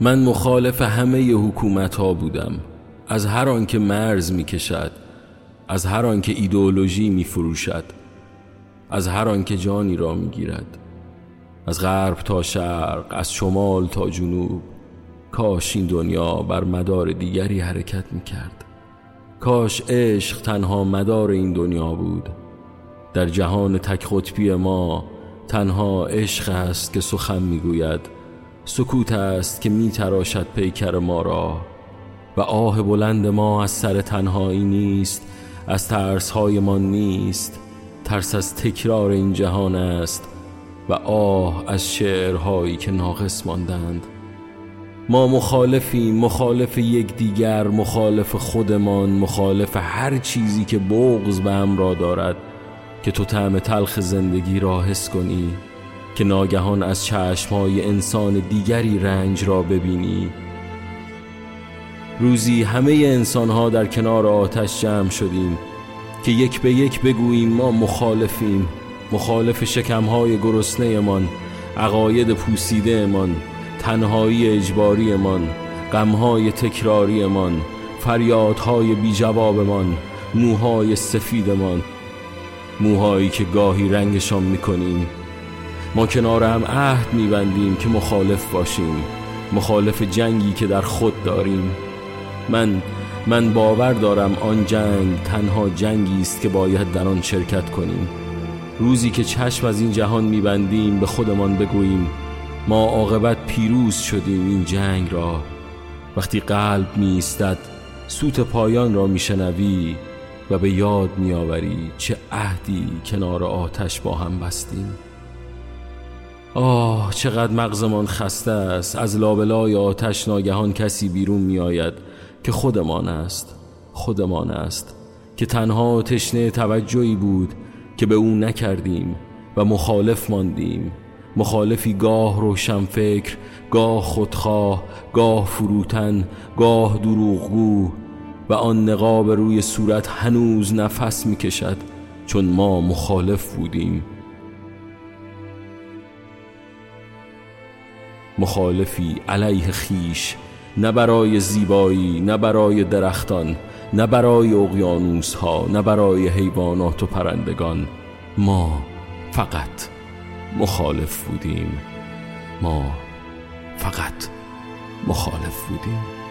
من مخالف همه حکومت ها بودم. از هر آن که مرز می کشد از هر آن که ایدئولوژی می فروشد از هر آن که جانی را می گیرد از غرب تا شرق از شمال تا جنوب کاش این دنیا بر مدار دیگری حرکت می کرد کاش عشق تنها مدار این دنیا بود. در جهان تک خطبی ما تنها عشق است که سخن می‌گوید. سکوت است که می تراشد پیکر ما را و آه بلند ما از سر تنهایی نیست از ترس ما نیست. ترس از تکرار این جهان است و آه از شعرهایی که ناقص ماندند. ما مخالفیم مخالف یکدیگر مخالف خودمان مخالف هر چیزی که بغض به هم را دارد که تو طعم تلخ زندگی را حس کنی. که ناگهان از چشمهای انسان دیگری رنج را ببینی. روزی همه انسانها در کنار آتش جمع شدیم که یک به یک بگوییم ما مخالفیم مخالف شکمهای گرسنه من عقاید پوسیده من تنهایی اجباری من غمهای تکراری من فریادهای بی جواب من موهای سفید من موهایی که گاهی رنگشان می‌کنیم. ما کنار هم عهد میبندیم که مخالف باشیم. مخالف جنگی که در خود داریم. من من باور دارم آن جنگ تنها جنگی است که باید در آن شرکت کنیم. روزی که چشم از این جهان میبندیم به خودمان بگوییم ما عاقبت پیروز شدیم این جنگ را. وقتی قلب میستد سوت پایان را میشنوی و به یاد میآوری چه عهدی کنار آتش با هم بستیم. آه چقدر مغزمان خسته است. از لابلای آتش ناگهان کسی بیرون میآید که خودمان است خودمان است. که تنها تشنه توجهی بود که به او نکردیم و مخالف ماندیم. مخالفی گاه روشن فکر گاه خودخواه گاه فروتن گاه دروغگو و آن نقاب روی صورت هنوز نفس می کشد چون ما مخالف بودیم. مخالفی علیه خیش نه برای زیبایی نه برای درختان نه برای اقیانوس ها نه برای حیوانات و پرندگان. ما فقط مخالف بودیم. ما فقط مخالف بودیم.